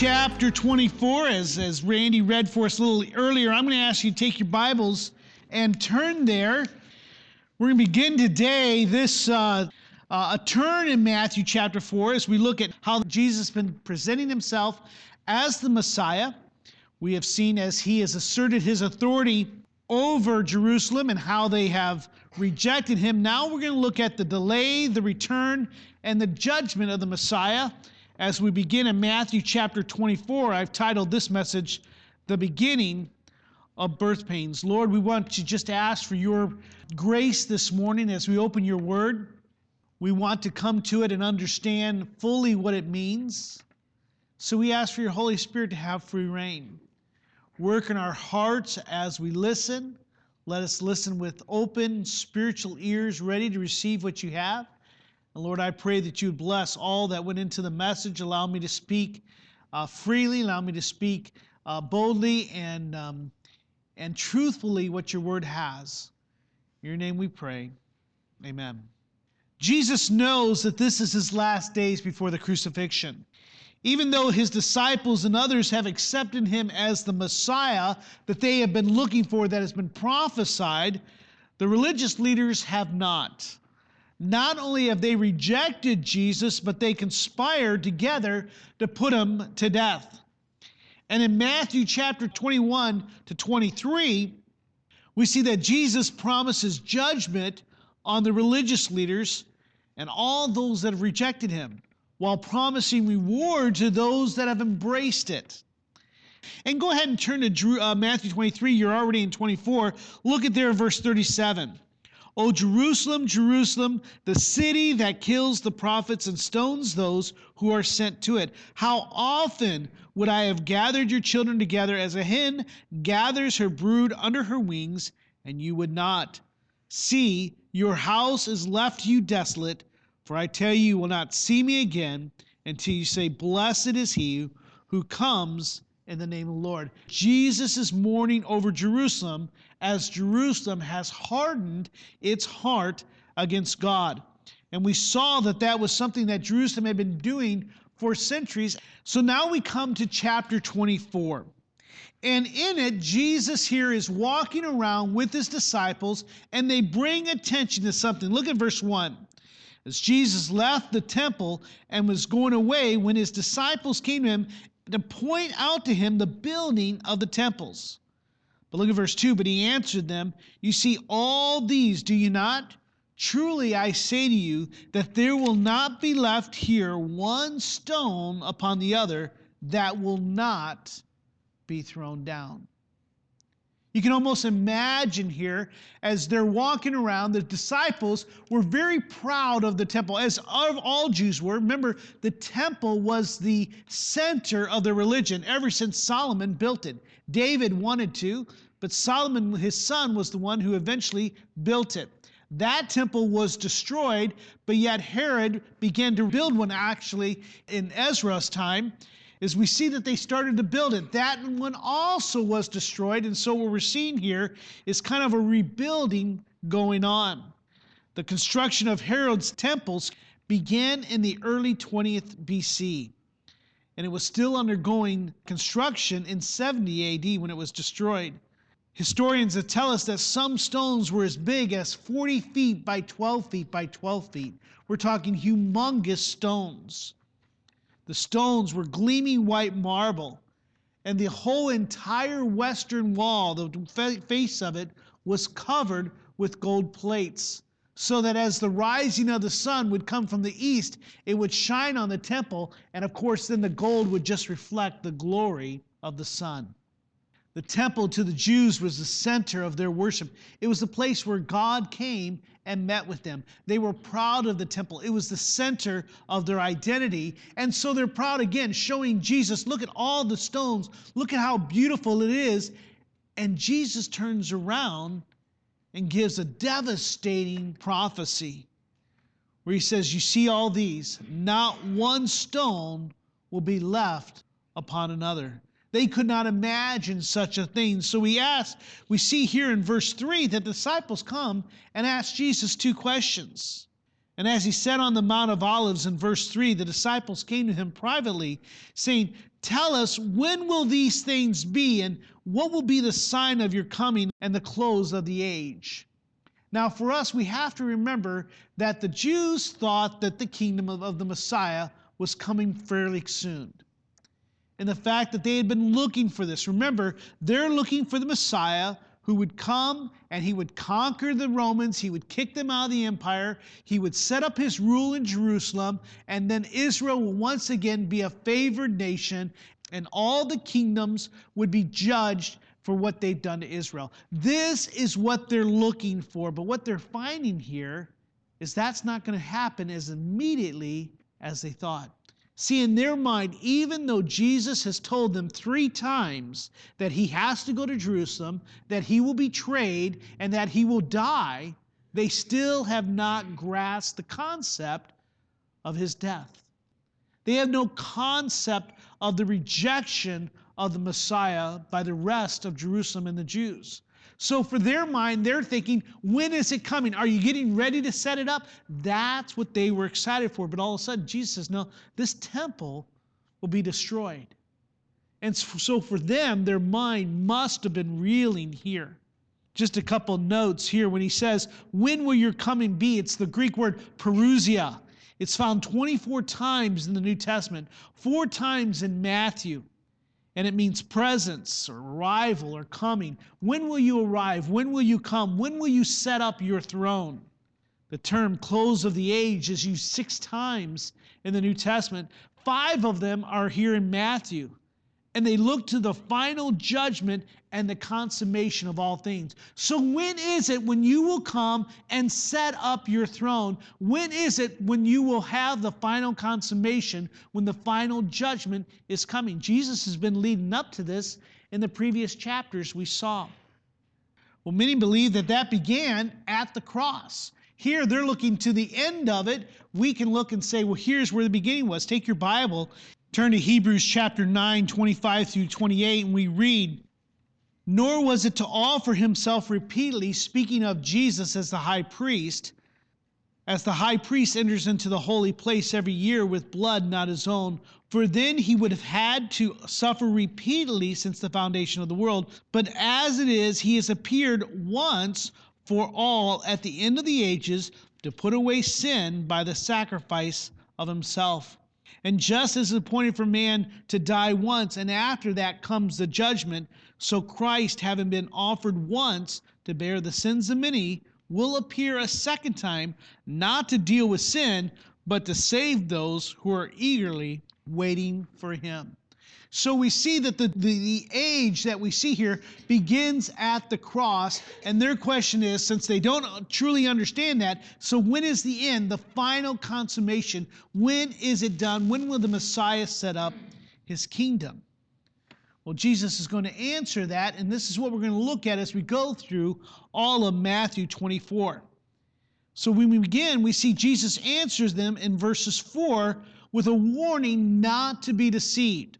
Chapter 24, as, as Randy read for us a little earlier. I'm going to ask you to take your Bibles and turn there. We're going to begin today this uh, uh, a turn in Matthew chapter 4 as we look at how Jesus has been presenting himself as the Messiah. We have seen as he has asserted his authority over Jerusalem and how they have rejected him. Now we're going to look at the delay, the return, and the judgment of the Messiah as we begin in Matthew chapter 24, I've titled this message, The Beginning of Birth Pains. Lord, we want to just ask for your grace this morning as we open your word. We want to come to it and understand fully what it means. So we ask for your Holy Spirit to have free reign. Work in our hearts as we listen. Let us listen with open spiritual ears, ready to receive what you have. And Lord, I pray that you bless all that went into the message. Allow me to speak uh, freely, allow me to speak uh, boldly and, um, and truthfully what your word has. In your name we pray. Amen. Jesus knows that this is his last days before the crucifixion. Even though his disciples and others have accepted him as the Messiah that they have been looking for, that has been prophesied, the religious leaders have not. Not only have they rejected Jesus, but they conspired together to put him to death. And in Matthew chapter 21 to 23, we see that Jesus promises judgment on the religious leaders and all those that have rejected him, while promising reward to those that have embraced it. And go ahead and turn to uh, Matthew 23. You're already in 24. Look at there, verse 37. O Jerusalem, Jerusalem, the city that kills the prophets and stones those who are sent to it. How often would I have gathered your children together as a hen gathers her brood under her wings, and you would not? See, your house is left you desolate, for I tell you, you will not see me again until you say, Blessed is he who comes in the name of the Lord. Jesus is mourning over Jerusalem as Jerusalem has hardened its heart against God. And we saw that that was something that Jerusalem had been doing for centuries. So now we come to chapter 24. And in it, Jesus here is walking around with his disciples, and they bring attention to something. Look at verse 1. As Jesus left the temple and was going away, when his disciples came to him to point out to him the building of the temples. But look at verse 2 But he answered them, You see all these, do you not? Truly I say to you that there will not be left here one stone upon the other that will not be thrown down. You can almost imagine here as they're walking around, the disciples were very proud of the temple, as of all Jews were. Remember, the temple was the center of the religion ever since Solomon built it. David wanted to, but Solomon, his son, was the one who eventually built it. That temple was destroyed, but yet Herod began to build one actually in Ezra's time As we see that they started to build it. That one also was destroyed. And so what we're seeing here is kind of a rebuilding going on. The construction of Herod's temples began in the early 20th BC. And it was still undergoing construction in 70 AD when it was destroyed. Historians tell us that some stones were as big as 40 feet by 12 feet by 12 feet. We're talking humongous stones. The stones were gleaming white marble, and the whole entire western wall, the face of it, was covered with gold plates, so that as the rising of the sun would come from the east, it would shine on the temple, and of course, then the gold would just reflect the glory of the sun. The temple to the Jews was the center of their worship. It was the place where God came and met with them. They were proud of the temple, it was the center of their identity. And so they're proud again, showing Jesus, look at all the stones, look at how beautiful it is. And Jesus turns around and gives a devastating prophecy where he says, You see all these, not one stone will be left upon another. They could not imagine such a thing. So we ask, we see here in verse 3 that the disciples come and ask Jesus two questions. And as he said on the Mount of Olives in verse 3, the disciples came to him privately, saying, Tell us, when will these things be, and what will be the sign of your coming and the close of the age? Now, for us, we have to remember that the Jews thought that the kingdom of, the Messiah was coming fairly soon and the fact that they had been looking for this. Remember, they're looking for the Messiah who would come and he would conquer the Romans, he would kick them out of the empire, he would set up his rule in Jerusalem, and then Israel will once again be a favored nation, and all the kingdoms would be judged for what they've done to Israel. This is what they're looking for, but what they're finding here is that's not going to happen as immediately as they thought. See, in their mind, even though Jesus has told them three times that he has to go to Jerusalem, that he will be betrayed, and that he will die, they still have not grasped the concept of his death. They have no concept of the rejection of the Messiah by the rest of Jerusalem and the Jews. So, for their mind, they're thinking, when is it coming? Are you getting ready to set it up? That's what they were excited for. But all of a sudden, Jesus says, no, this temple will be destroyed. And so, for them, their mind must have been reeling here. Just a couple notes here when he says, When will your coming be? It's the Greek word parousia. It's found 24 times in the New Testament, four times in Matthew and it means presence or arrival or coming. When will you arrive? When will you come? When will you set up your throne? The term close of the age is used six times in the New Testament. Five of them are here in Matthew and they look to the final judgment and the consummation of all things. So, when is it when you will come and set up your throne? When is it when you will have the final consummation, when the final judgment is coming? Jesus has been leading up to this in the previous chapters we saw. Well, many believe that that began at the cross. Here, they're looking to the end of it. We can look and say, well, here's where the beginning was. Take your Bible Turn to Hebrews chapter 9, 25 through 28, and we read, Nor was it to offer himself repeatedly, speaking of Jesus as the high priest, as the high priest enters into the holy place every year with blood not his own, for then he would have had to suffer repeatedly since the foundation of the world. But as it is, he has appeared once for all at the end of the ages to put away sin by the sacrifice of himself. And just as it's appointed for man to die once, and after that comes the judgment, so Christ, having been offered once to bear the sins of many, will appear a second time, not to deal with sin, but to save those who are eagerly waiting for him. So we see that the, the, the, age that we see here begins at the cross. And their question is since they don't truly understand that, so when is the end, the final consummation? When is it done? When will the Messiah set up his kingdom? Well, Jesus is going to answer that, and this is what we're going to look at as we go through all of Matthew 24. So when we begin, we see Jesus answers them in verses 4 with a warning not to be deceived.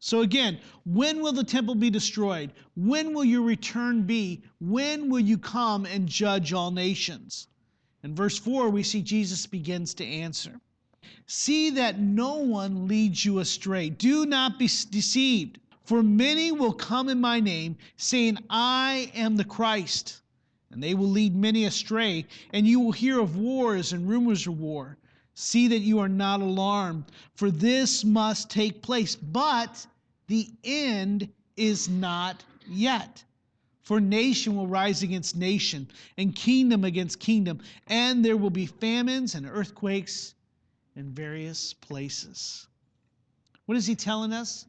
So again, when will the temple be destroyed? When will your return be? When will you come and judge all nations? In verse 4, we see Jesus begins to answer See that no one leads you astray. Do not be deceived, for many will come in my name, saying, I am the Christ. And they will lead many astray, and you will hear of wars and rumors of war. See that you are not alarmed, for this must take place, but the end is not yet. For nation will rise against nation, and kingdom against kingdom, and there will be famines and earthquakes in various places. What is he telling us?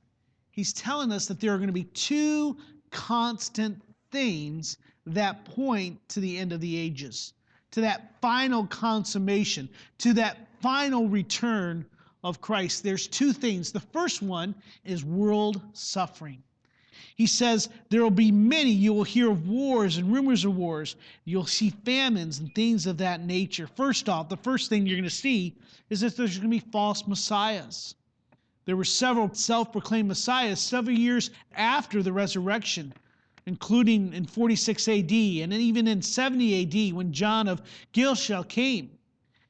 He's telling us that there are going to be two constant things that point to the end of the ages, to that final consummation, to that final return of Christ. There's two things. The first one is world suffering. He says there will be many. You will hear of wars and rumors of wars. You'll see famines and things of that nature. First off, the first thing you're going to see is that there's going to be false messiahs. There were several self proclaimed messiahs several years after the resurrection, including in 46 AD and even in 70 AD when John of Gilgal came.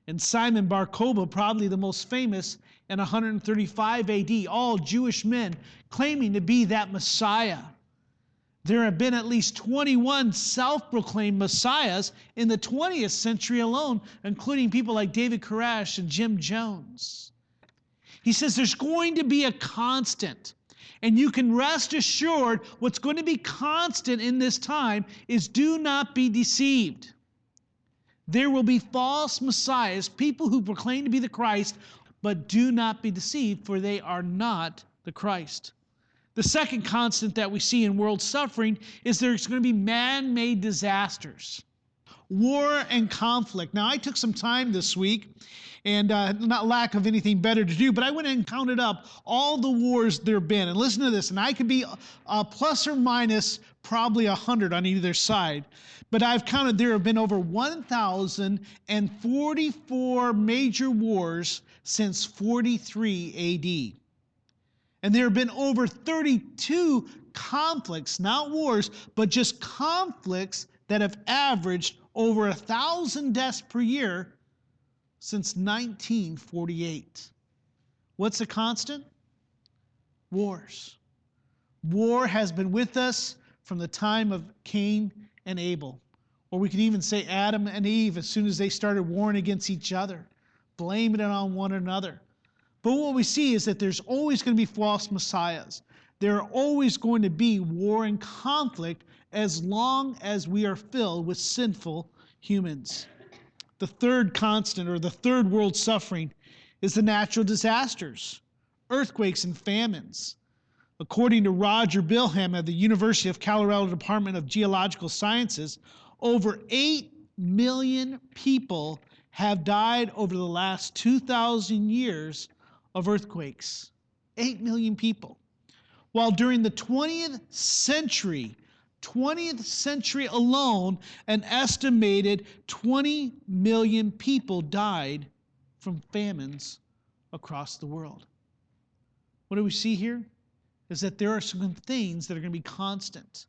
And Simon Bar Kokhba, probably the most famous, in 135 AD, all Jewish men claiming to be that Messiah. There have been at least 21 self proclaimed messiahs in the 20th century alone, including people like David Koresh and Jim Jones. He says there's going to be a constant. And you can rest assured what's going to be constant in this time is do not be deceived. There will be false messiahs, people who proclaim to be the Christ, but do not be deceived, for they are not the Christ. The second constant that we see in world suffering is there's going to be man made disasters, war and conflict. Now, I took some time this week and uh, not lack of anything better to do, but I went and counted up all the wars there have been. And listen to this, and I could be uh, plus or minus probably 100 on either side. But I've counted there have been over 1,044 major wars since 43 AD. And there have been over 32 conflicts, not wars, but just conflicts that have averaged over a thousand deaths per year since 1948. What's the constant? Wars. War has been with us from the time of Cain and Abel. Or we can even say Adam and Eve as soon as they started warring against each other, blaming it on one another. But what we see is that there's always going to be false messiahs. There are always going to be war and conflict as long as we are filled with sinful humans. The third constant, or the third world suffering, is the natural disasters, earthquakes and famines. According to Roger Bilham at the University of Colorado Department of Geological Sciences, over 8 million people have died over the last 2,000 years of earthquakes. 8 million people. While during the 20th century, 20th century alone, an estimated 20 million people died from famines across the world. What do we see here? Is that there are some things that are going to be constant.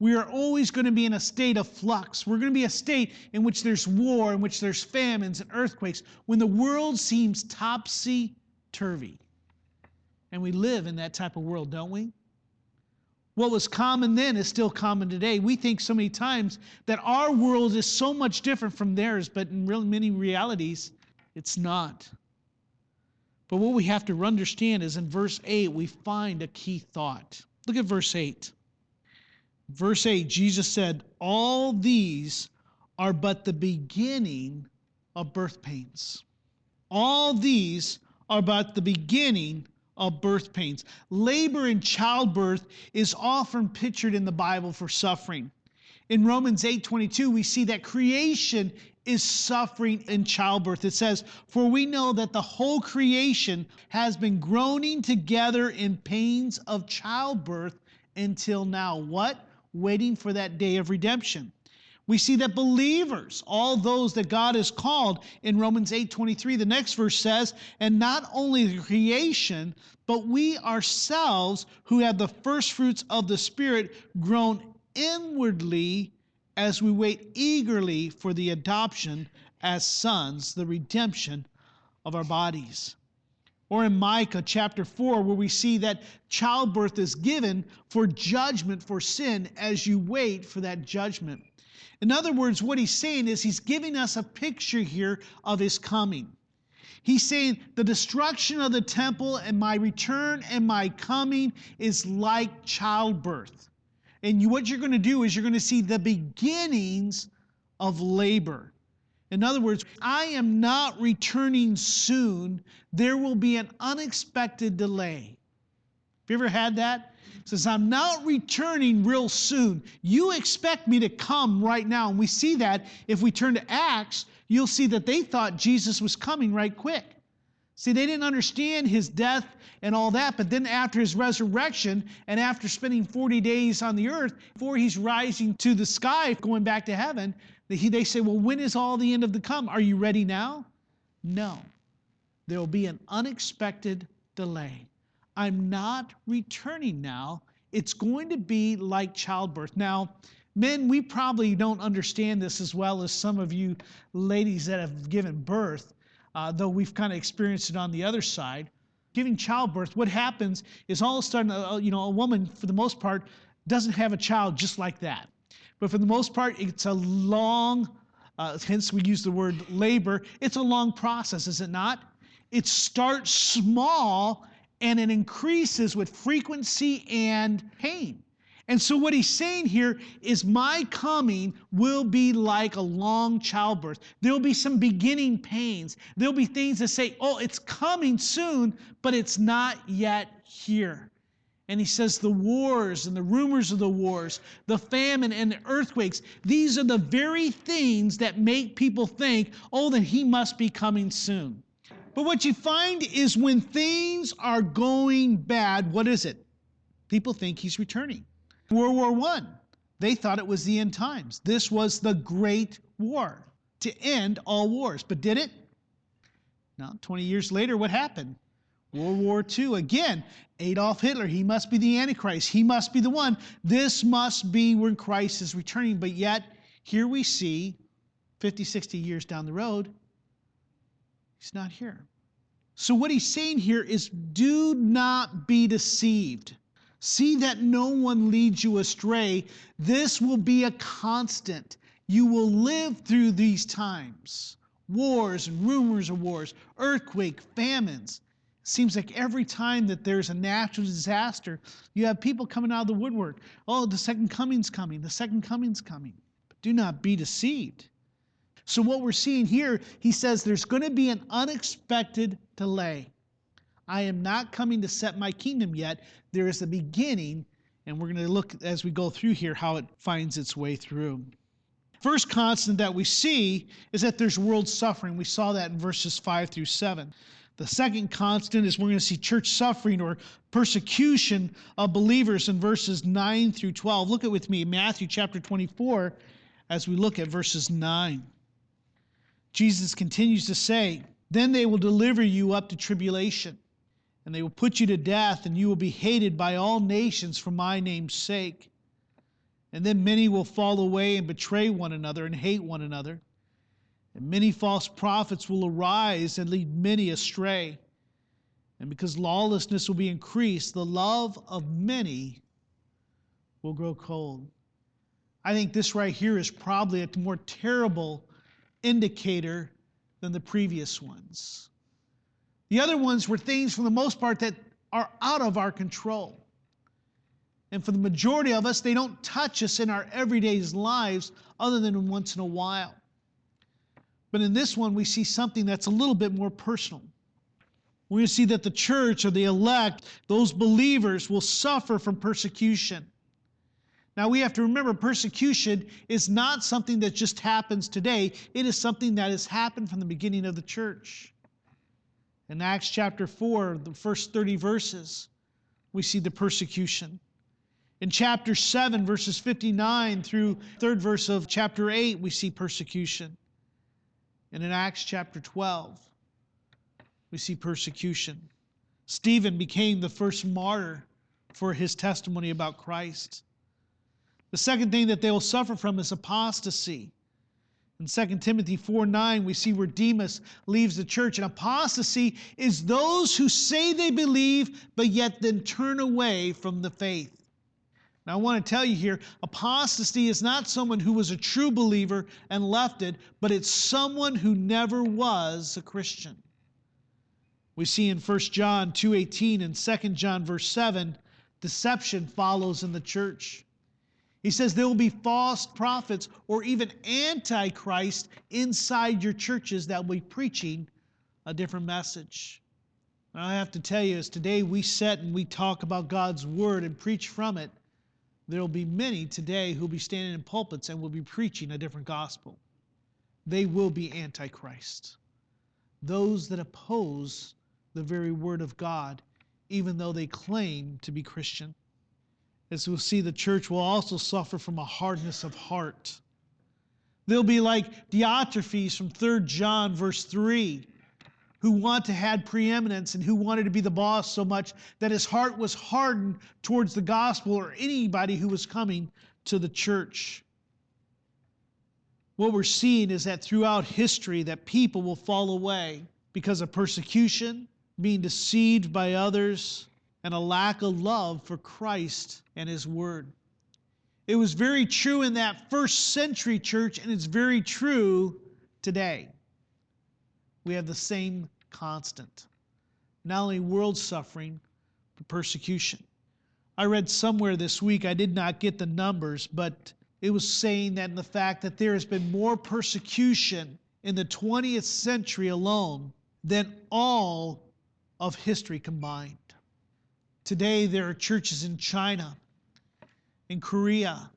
We are always going to be in a state of flux. We're going to be a state in which there's war, in which there's famines and earthquakes, when the world seems topsy turvy. And we live in that type of world, don't we? What was common then is still common today. We think so many times that our world is so much different from theirs, but in real many realities, it's not. But what we have to understand is in verse 8, we find a key thought. Look at verse 8. Verse 8, Jesus said, All these are but the beginning of birth pains. All these are but the beginning of birth pains. Labor and childbirth is often pictured in the Bible for suffering. In Romans 8:22 we see that creation is suffering in childbirth. It says, "For we know that the whole creation has been groaning together in pains of childbirth until now." What? Waiting for that day of redemption. We see that believers, all those that God has called in Romans 8:23, the next verse says, and not only the creation, but we ourselves who have the first fruits of the Spirit groan inwardly as we wait eagerly for the adoption as sons, the redemption of our bodies. Or in Micah chapter 4, where we see that childbirth is given for judgment for sin as you wait for that judgment. In other words, what he's saying is he's giving us a picture here of his coming. He's saying the destruction of the temple and my return and my coming is like childbirth. And you, what you're going to do is you're going to see the beginnings of labor. In other words, I am not returning soon. There will be an unexpected delay. Have you ever had that? says, I'm not returning real soon. You expect me to come right now. And we see that if we turn to Acts, you'll see that they thought Jesus was coming right quick. See, they didn't understand his death and all that, but then after his resurrection and after spending 40 days on the earth, before he's rising to the sky, going back to heaven, they say, Well, when is all the end of the come? Are you ready now? No. There will be an unexpected delay. I'm not returning now. It's going to be like childbirth. Now, men, we probably don't understand this as well as some of you ladies that have given birth, uh, though we've kind of experienced it on the other side. Giving childbirth, what happens is all of a sudden, uh, you know, a woman, for the most part, doesn't have a child just like that. But for the most part, it's a long, uh, hence we use the word labor. It's a long process, is it not? It starts small and it increases with frequency and pain. And so, what he's saying here is, My coming will be like a long childbirth. There will be some beginning pains. There'll be things that say, Oh, it's coming soon, but it's not yet here. And he says, The wars and the rumors of the wars, the famine and the earthquakes, these are the very things that make people think, Oh, that he must be coming soon. But what you find is when things are going bad, what is it? People think he's returning. World War I, they thought it was the end times. This was the great war to end all wars. But did it? No, 20 years later, what happened? World War II, again, Adolf Hitler, he must be the Antichrist. He must be the one. This must be when Christ is returning. But yet, here we see 50, 60 years down the road, He's not here. So, what he's saying here is do not be deceived. See that no one leads you astray. This will be a constant. You will live through these times wars and rumors of wars, earthquake, famines. Seems like every time that there's a natural disaster, you have people coming out of the woodwork. Oh, the second coming's coming, the second coming's coming. But do not be deceived. So, what we're seeing here, he says there's going to be an unexpected delay. I am not coming to set my kingdom yet. There is a beginning, and we're going to look as we go through here how it finds its way through. First constant that we see is that there's world suffering. We saw that in verses 5 through 7. The second constant is we're going to see church suffering or persecution of believers in verses 9 through 12. Look at with me Matthew chapter 24 as we look at verses 9. Jesus continues to say, Then they will deliver you up to tribulation, and they will put you to death, and you will be hated by all nations for my name's sake. And then many will fall away and betray one another and hate one another. And many false prophets will arise and lead many astray. And because lawlessness will be increased, the love of many will grow cold. I think this right here is probably a more terrible indicator than the previous ones. The other ones were things, for the most part, that are out of our control. And for the majority of us, they don't touch us in our everyday lives other than once in a while. But in this one, we see something that's a little bit more personal. To see that the church or the elect, those believers, will suffer from persecution. Now we have to remember persecution is not something that just happens today, it is something that has happened from the beginning of the church. In Acts chapter 4, the first 30 verses, we see the persecution. In chapter 7, verses 59 through third verse of chapter 8, we see persecution. And in Acts chapter 12, we see persecution. Stephen became the first martyr for his testimony about Christ. The second thing that they will suffer from is apostasy. In 2 Timothy 4 9, we see where Demas leaves the church. And apostasy is those who say they believe, but yet then turn away from the faith. Now, I want to tell you here apostasy is not someone who was a true believer and left it, but it's someone who never was a Christian. We see in 1 John 2:18 and 2 John verse 7, deception follows in the church. He says there will be false prophets or even antichrist inside your churches that will be preaching a different message. I have to tell you, as today we sit and we talk about God's Word and preach from it, there will be many today who will be standing in pulpits and will be preaching a different gospel. They will be antichrist. Those that oppose the very Word of God, even though they claim to be Christian. As we'll see, the church will also suffer from a hardness of heart. They'll be like Diotrephes from 3 John, verse 3 who want to had preeminence and who wanted to be the boss so much that his heart was hardened towards the gospel or anybody who was coming to the church. What we're seeing is that throughout history that people will fall away because of persecution, being deceived by others, and a lack of love for Christ and his word. It was very true in that first century church, and it's very true today we have the same constant. Not only world suffering, but persecution. I read somewhere this week, I did not get the numbers, but it was saying that in the fact that there has been more persecution in the 20th century alone than all of history combined. Today, there are churches in China, in Korea,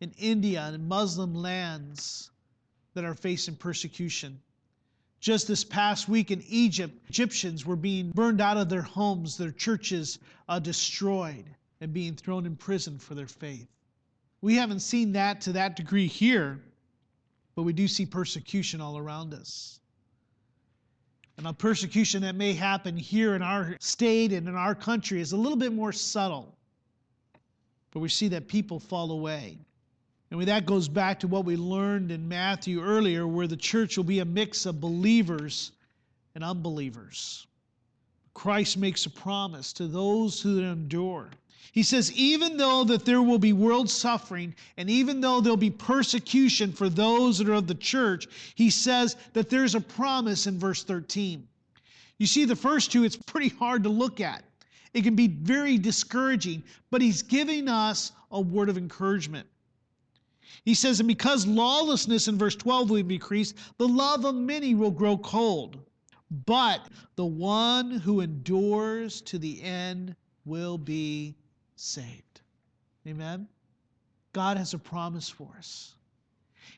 in India, and in Muslim lands that are facing persecution. Just this past week in Egypt, Egyptians were being burned out of their homes, their churches uh, destroyed, and being thrown in prison for their faith. We haven't seen that to that degree here, but we do see persecution all around us. And a persecution that may happen here in our state and in our country is a little bit more subtle. But we see that people fall away. And that goes back to what we learned in Matthew earlier, where the church will be a mix of believers and unbelievers. Christ makes a promise to those who endure. He says, even though that there will be world suffering, and even though there'll be persecution for those that are of the church, he says that there's a promise in verse 13. You see, the first two, it's pretty hard to look at. It can be very discouraging, but he's giving us a word of encouragement. He says, And because lawlessness in verse 12 will increase, the love of many will grow cold. But the one who endures to the end will be saved. Amen? God has a promise for us.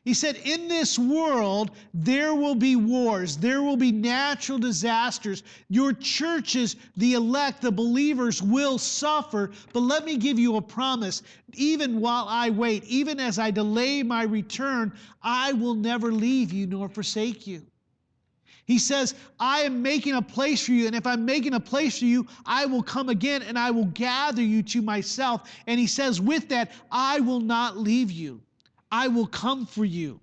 He said, In this world, there will be wars, there will be natural disasters. Your churches, the elect, the believers, will suffer. But let me give you a promise. Even while I wait, even as I delay my return, I will never leave you nor forsake you. He says, I am making a place for you, and if I'm making a place for you, I will come again and I will gather you to myself. And he says, with that, I will not leave you. I will come for you.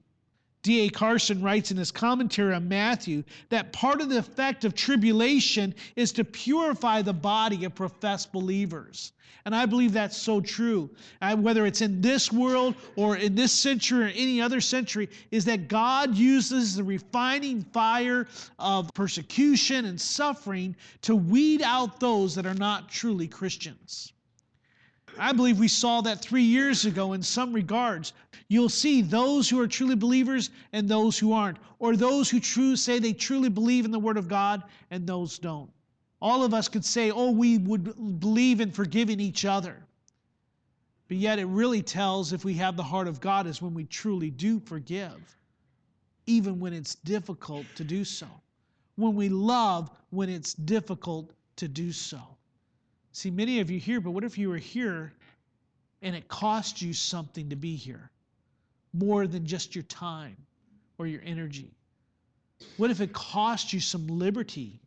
D.A. Carson writes in his commentary on Matthew that part of the effect of tribulation is to purify the body of professed believers. And I believe that's so true. whether it's in this world or in this century or any other century, is that God uses the refining fire of persecution and suffering to weed out those that are not truly Christians. I believe we saw that three years ago in some regards. You'll see those who are truly believers and those who aren't, or those who true, say they truly believe in the Word of God and those don't. All of us could say, oh, we would believe in forgiving each other. But yet, it really tells if we have the heart of God is when we truly do forgive, even when it's difficult to do so. When we love when it's difficult to do so. See, many of you here, but what if you were here and it cost you something to be here? More than just your time or your energy? What if it cost you some liberty?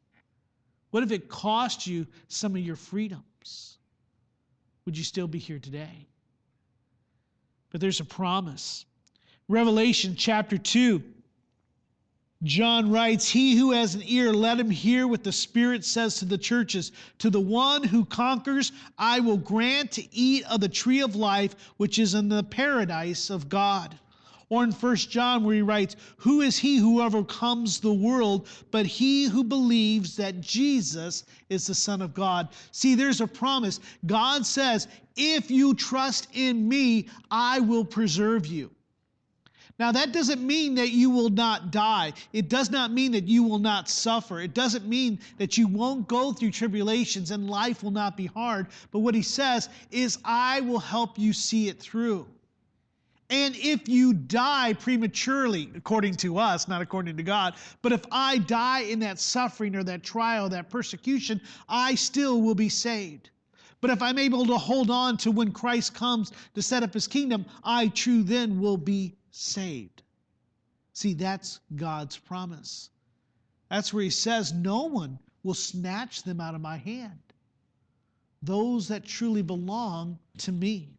What if it cost you some of your freedoms? Would you still be here today? But there's a promise. Revelation chapter 2 John writes, He who has an ear, let him hear what the Spirit says to the churches. To the one who conquers, I will grant to eat of the tree of life, which is in the paradise of God. Or in 1 John, where he writes, Who is he who overcomes the world but he who believes that Jesus is the Son of God? See, there's a promise. God says, If you trust in me, I will preserve you. Now, that doesn't mean that you will not die. It does not mean that you will not suffer. It doesn't mean that you won't go through tribulations and life will not be hard. But what he says is, I will help you see it through. And if you die prematurely, according to us, not according to God, but if I die in that suffering or that trial, that persecution, I still will be saved. But if I'm able to hold on to when Christ comes to set up his kingdom, I too then will be saved. See, that's God's promise. That's where he says, No one will snatch them out of my hand. Those that truly belong to me.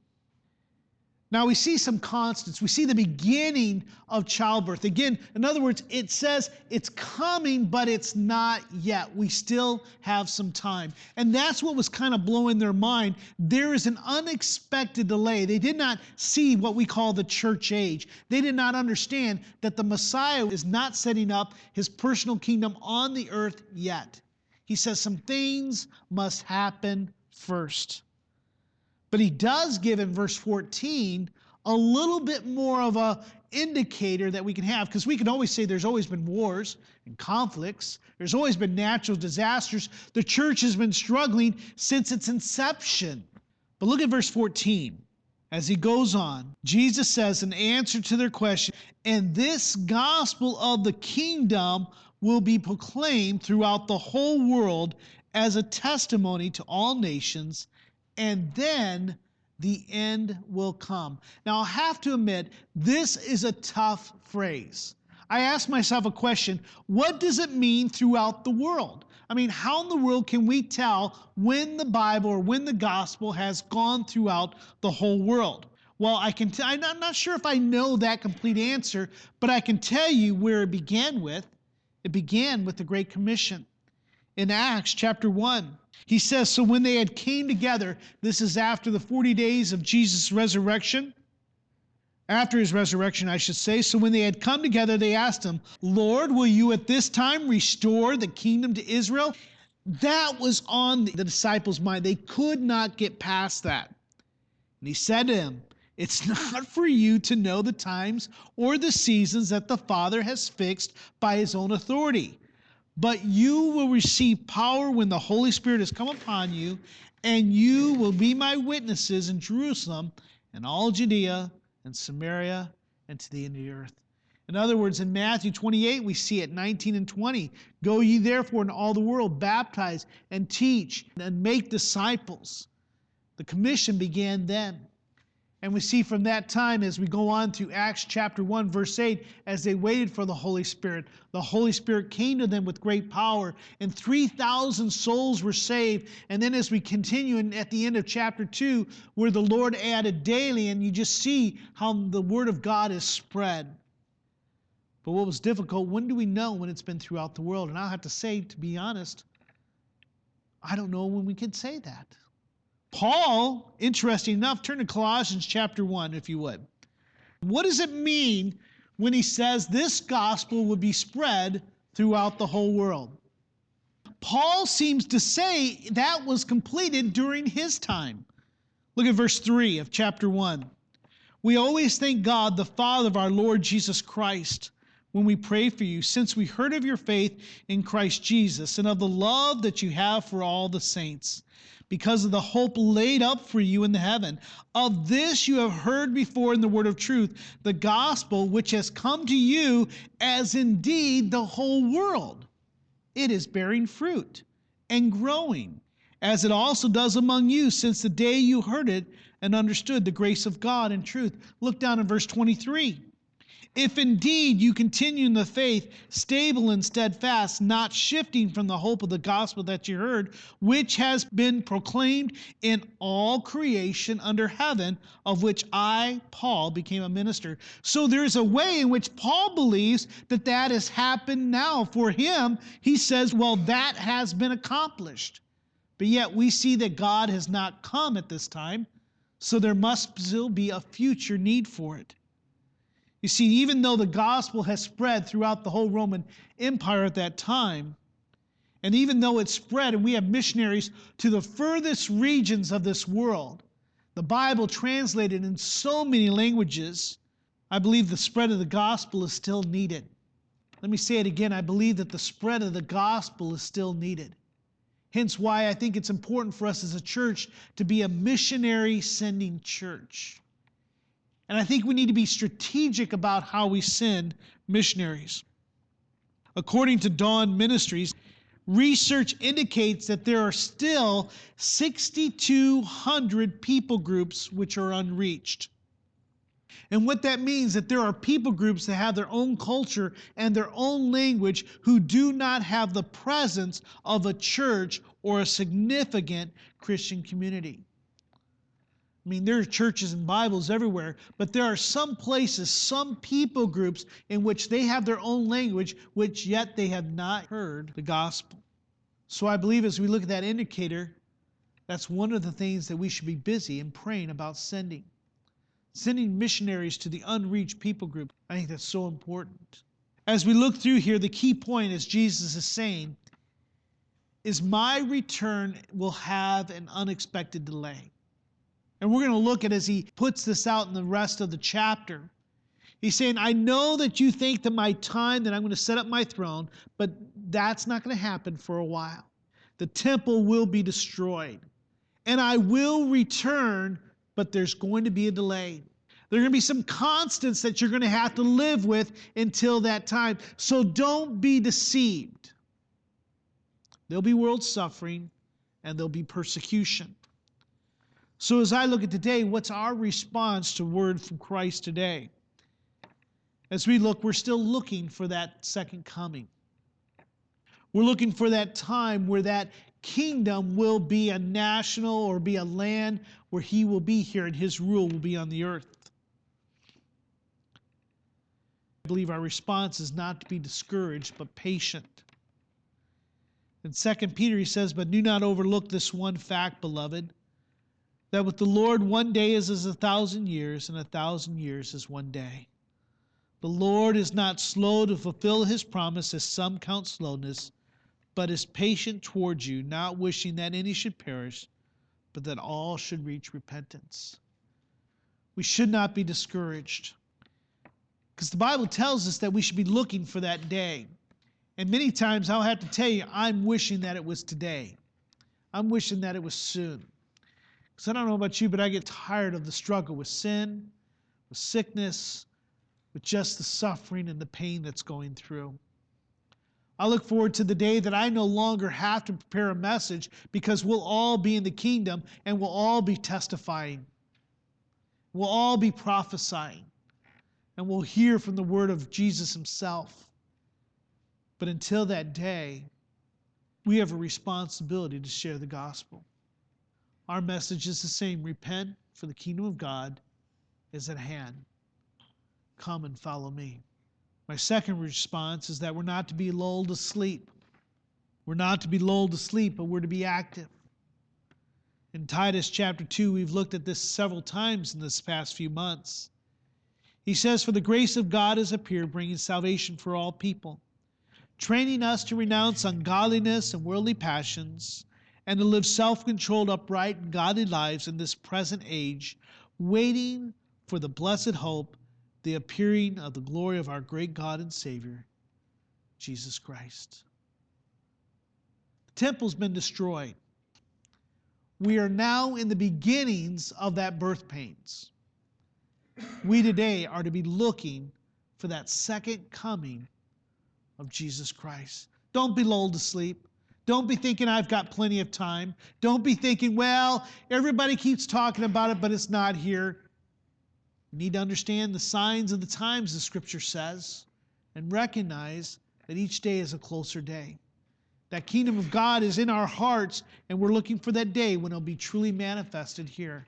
Now we see some constants. We see the beginning of childbirth. Again, in other words, it says it's coming, but it's not yet. We still have some time. And that's what was kind of blowing their mind. There is an unexpected delay. They did not see what we call the church age. They did not understand that the Messiah is not setting up his personal kingdom on the earth yet. He says some things must happen first. But he does give in verse 14 a little bit more of a indicator that we can have because we can always say there's always been wars and conflicts. There's always been natural disasters. The church has been struggling since its inception. But look at verse 14 as he goes on jesus says in answer to their question and this gospel of the kingdom will be proclaimed throughout the whole world as a testimony to all nations and then the end will come. Now, I have to admit, this is a tough phrase. I ask myself a question what does it mean throughout the world? I mean, how in the world can we tell when the Bible or when the gospel has gone throughout the whole world? Well, I can. T- I'm not sure if I know that complete answer, but I can tell you where it began with. It began with the Great Commission in Acts chapter 1. He says, So when they had came together, this is after the 40 days of Jesus' resurrection, after his resurrection, I should say. So when they had come together, they asked him, Lord, will you at this time restore the kingdom to Israel? That was on the disciples' mind. They could not get past that. And he said to them, It's not for you to know the times or the seasons that the Father has fixed by his own authority but you will receive power when the Holy Spirit has come upon you, and you will be my witnesses in Jerusalem and all Judea and Samaria and to the end of the earth. In other words, in Matthew 28, we see it 19 and 20. Go ye therefore in all the world, baptize and teach and make disciples. The commission began then. And we see from that time as we go on through Acts chapter 1, verse 8, as they waited for the Holy Spirit, the Holy Spirit came to them with great power, and 3,000 souls were saved. And then as we continue in, at the end of chapter 2, where the Lord added daily, and you just see how the Word of God is spread. But what was difficult, when do we know when it's been throughout the world? And I'll have to say, to be honest, I don't know when we can say that. Paul, interesting enough, turn to Colossians chapter 1, if you would. What does it mean when he says this gospel would be spread throughout the whole world? Paul seems to say that was completed during his time. Look at verse 3 of chapter 1. We always thank God, the Father of our Lord Jesus Christ, when we pray for you, since we heard of your faith in Christ Jesus and of the love that you have for all the saints because of the hope laid up for you in the heaven. Of this you have heard before in the word of truth, the gospel which has come to you as indeed the whole world. It is bearing fruit and growing, as it also does among you since the day you heard it and understood the grace of God and truth. Look down in verse 23. If indeed you continue in the faith, stable and steadfast, not shifting from the hope of the gospel that you heard, which has been proclaimed in all creation under heaven, of which I, Paul, became a minister. So there's a way in which Paul believes that that has happened now. For him, he says, well, that has been accomplished. But yet we see that God has not come at this time, so there must still be a future need for it. You see, even though the gospel has spread throughout the whole Roman Empire at that time, and even though it's spread and we have missionaries to the furthest regions of this world, the Bible translated in so many languages, I believe the spread of the gospel is still needed. Let me say it again. I believe that the spread of the gospel is still needed. Hence, why I think it's important for us as a church to be a missionary sending church. And I think we need to be strategic about how we send missionaries. According to Dawn Ministries, research indicates that there are still 6,200 people groups which are unreached. And what that means is that there are people groups that have their own culture and their own language who do not have the presence of a church or a significant Christian community. I mean, there are churches and Bibles everywhere, but there are some places, some people groups in which they have their own language, which yet they have not heard the gospel. So I believe as we look at that indicator, that's one of the things that we should be busy and praying about sending sending missionaries to the unreached people group. I think that's so important. As we look through here, the key point, as Jesus is saying, is my return will have an unexpected delay. And we're going to look at as he puts this out in the rest of the chapter. He's saying, I know that you think that my time, that I'm going to set up my throne, but that's not going to happen for a while. The temple will be destroyed. And I will return, but there's going to be a delay. There are going to be some constants that you're going to have to live with until that time. So don't be deceived. There'll be world suffering and there'll be persecution. So, as I look at today, what's our response to word from Christ today? As we look, we're still looking for that second coming. We're looking for that time where that kingdom will be a national or be a land where he will be here and his rule will be on the earth. I believe our response is not to be discouraged, but patient. In 2 Peter, he says, But do not overlook this one fact, beloved, that with the Lord one day is as a thousand years, and a thousand years is one day. The Lord is not slow to fulfill his promise, as some count slowness, but is patient towards you, not wishing that any should perish, but that all should reach repentance. We should not be discouraged. Because the Bible tells us that we should be looking for that day. And many times I'll have to tell you, I'm wishing that it was today. I'm wishing that it was soon. Because I don't know about you, but I get tired of the struggle with sin, with sickness, with just the suffering and the pain that's going through. I look forward to the day that I no longer have to prepare a message because we'll all be in the kingdom and we'll all be testifying. We'll all be prophesying and we'll hear from the word of Jesus himself. But until that day, we have a responsibility to share the gospel. Our message is the same repent, for the kingdom of God is at hand. Come and follow me. My second response is that we're not to be lulled to sleep. We're not to be lulled to sleep, but we're to be active. In Titus chapter 2, we've looked at this several times in this past few months. He says, For the grace of God has appeared, bringing salvation for all people, training us to renounce ungodliness and worldly passions, and to live self controlled, upright, and godly lives in this present age, waiting for the blessed hope, the appearing of the glory of our great God and Savior, Jesus Christ. The temple's been destroyed. We are now in the beginnings of that birth pains we today are to be looking for that second coming of Jesus Christ. Don't be lulled to sleep. Don't be thinking I've got plenty of time. Don't be thinking, well, everybody keeps talking about it, but it's not here. You need to understand the signs of the times, the scripture says, and recognize that each day is a closer day. That kingdom of God is in our hearts, and we're looking for that day when it'll be truly manifested here.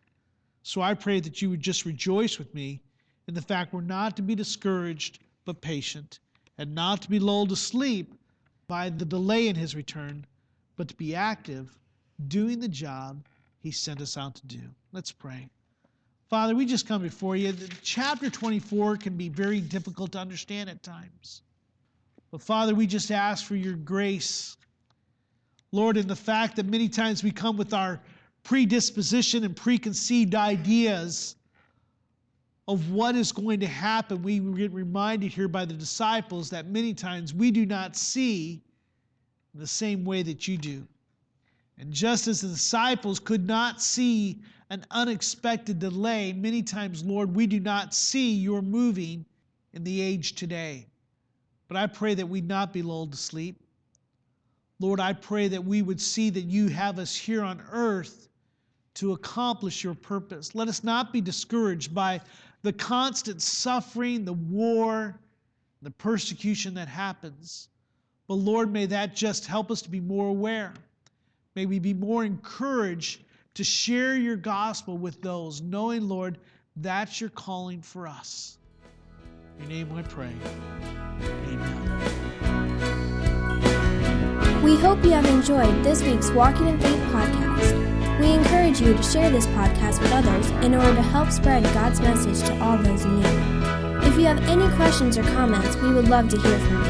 So I pray that you would just rejoice with me in the fact we're not to be discouraged, but patient, and not to be lulled to sleep by the delay in his return, but to be active, doing the job he sent us out to do. Let's pray. Father, we just come before you. Chapter 24 can be very difficult to understand at times. But Father, we just ask for your grace. Lord, in the fact that many times we come with our predisposition and preconceived ideas of what is going to happen, we get reminded here by the disciples that many times we do not see the same way that you do. And just as the disciples could not see an unexpected delay, many times, Lord, we do not see your moving in the age today. But I pray that we not be lulled to sleep. Lord, I pray that we would see that you have us here on earth to accomplish your purpose. Let us not be discouraged by the constant suffering, the war, the persecution that happens. But Lord, may that just help us to be more aware May we be more encouraged to share your gospel with those, knowing, Lord, that's your calling for us. In your name I pray. Amen. We hope you have enjoyed this week's Walking in Faith podcast. We encourage you to share this podcast with others in order to help spread God's message to all those in need. If you have any questions or comments, we would love to hear from you.